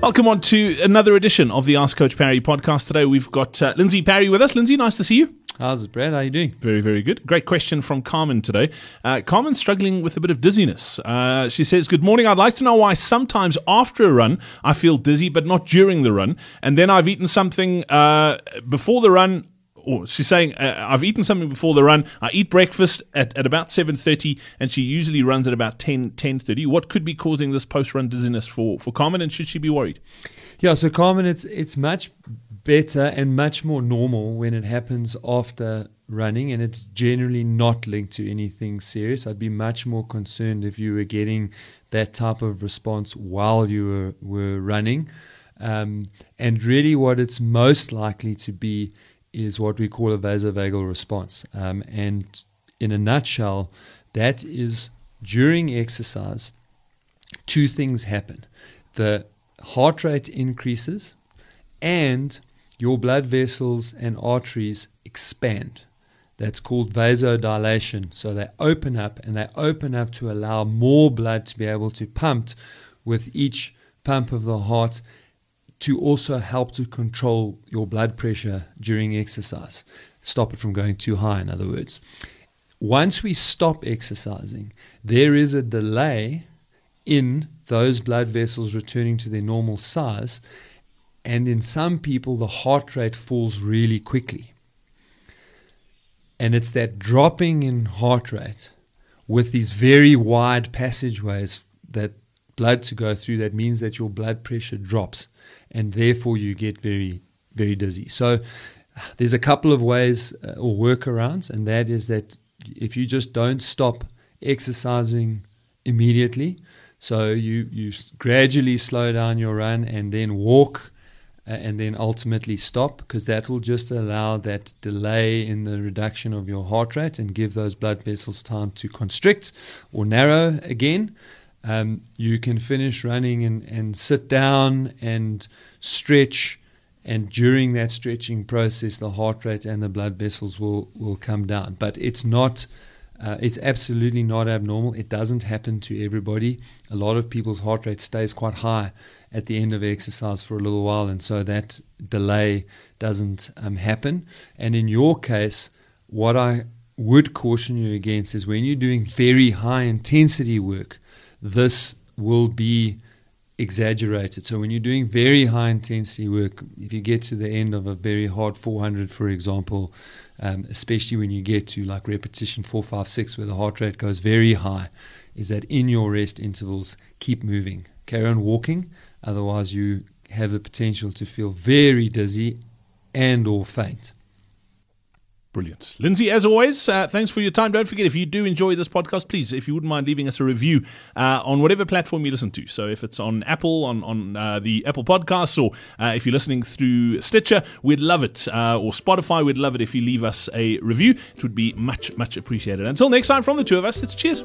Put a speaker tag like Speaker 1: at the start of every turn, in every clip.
Speaker 1: Welcome on to another edition of the Ask Coach Parry podcast. Today we've got uh, Lindsey Parry with us. Lindsey, nice to see you.
Speaker 2: How's it, Brad? How are you doing?
Speaker 1: Very, very good. Great question from Carmen today. Uh, Carmen's struggling with a bit of dizziness. Uh, she says, Good morning. I'd like to know why sometimes after a run I feel dizzy, but not during the run. And then I've eaten something uh, before the run or she's saying uh, I've eaten something before the run. I eat breakfast at, at about 7:30 and she usually runs at about 10 10:30. What could be causing this post-run dizziness for for Carmen and should she be worried?
Speaker 2: Yeah, so Carmen it's it's much better and much more normal when it happens after running and it's generally not linked to anything serious. I'd be much more concerned if you were getting that type of response while you were, were running. Um, and really, what it's most likely to be is what we call a vasovagal response. Um, and in a nutshell, that is during exercise, two things happen. The heart rate increases and your blood vessels and arteries expand. That's called vasodilation. So they open up and they open up to allow more blood to be able to pump with each pump of the heart to also help to control your blood pressure during exercise, stop it from going too high, in other words. Once we stop exercising, there is a delay in those blood vessels returning to their normal size. And in some people, the heart rate falls really quickly. And it's that dropping in heart rate with these very wide passageways that blood to go through that means that your blood pressure drops and therefore you get very, very dizzy. So there's a couple of ways uh, or workarounds, and that is that if you just don't stop exercising immediately, so you, you gradually slow down your run and then walk uh, and then ultimately stop because that will just allow that delay in the reduction of your heart rate and give those blood vessels time to constrict or narrow again um, you can finish running and, and sit down and stretch. And during that stretching process, the heart rate and the blood vessels will, will come down. But it's not, uh, it's absolutely not abnormal. It doesn't happen to everybody. A lot of people's heart rate stays quite high at the end of exercise for a little while, and so that delay doesn't um, happen. And in your case, what I would caution you against is when you're doing very high intensity work, this will be exaggerated. So when you're doing very high intensity work, if you get to the end of a very hard 400, for example, um, especially when you get to like repetition four, five, six, where the heart rate goes very high, is that in your rest intervals, keep moving, carry on walking. Otherwise, you have the potential to feel very dizzy and or faint.
Speaker 1: Brilliant. Lindsey, as always, uh, thanks for your time. Don't forget, if you do enjoy this podcast, please, if you wouldn't mind leaving us a review uh, on whatever platform you listen to. So if it's on Apple, on, on uh, the Apple Podcasts, or uh, if you're listening through Stitcher, we'd love it. Uh, or Spotify, we'd love it if you leave us a review. It would be much, much appreciated. Until next time, from the two of us, it's cheers.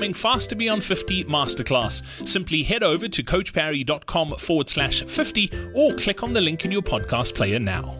Speaker 1: upcoming Fast to Beyond 50 masterclass. Simply head over to coachparry.com forward slash 50 or click on the link in your podcast player now.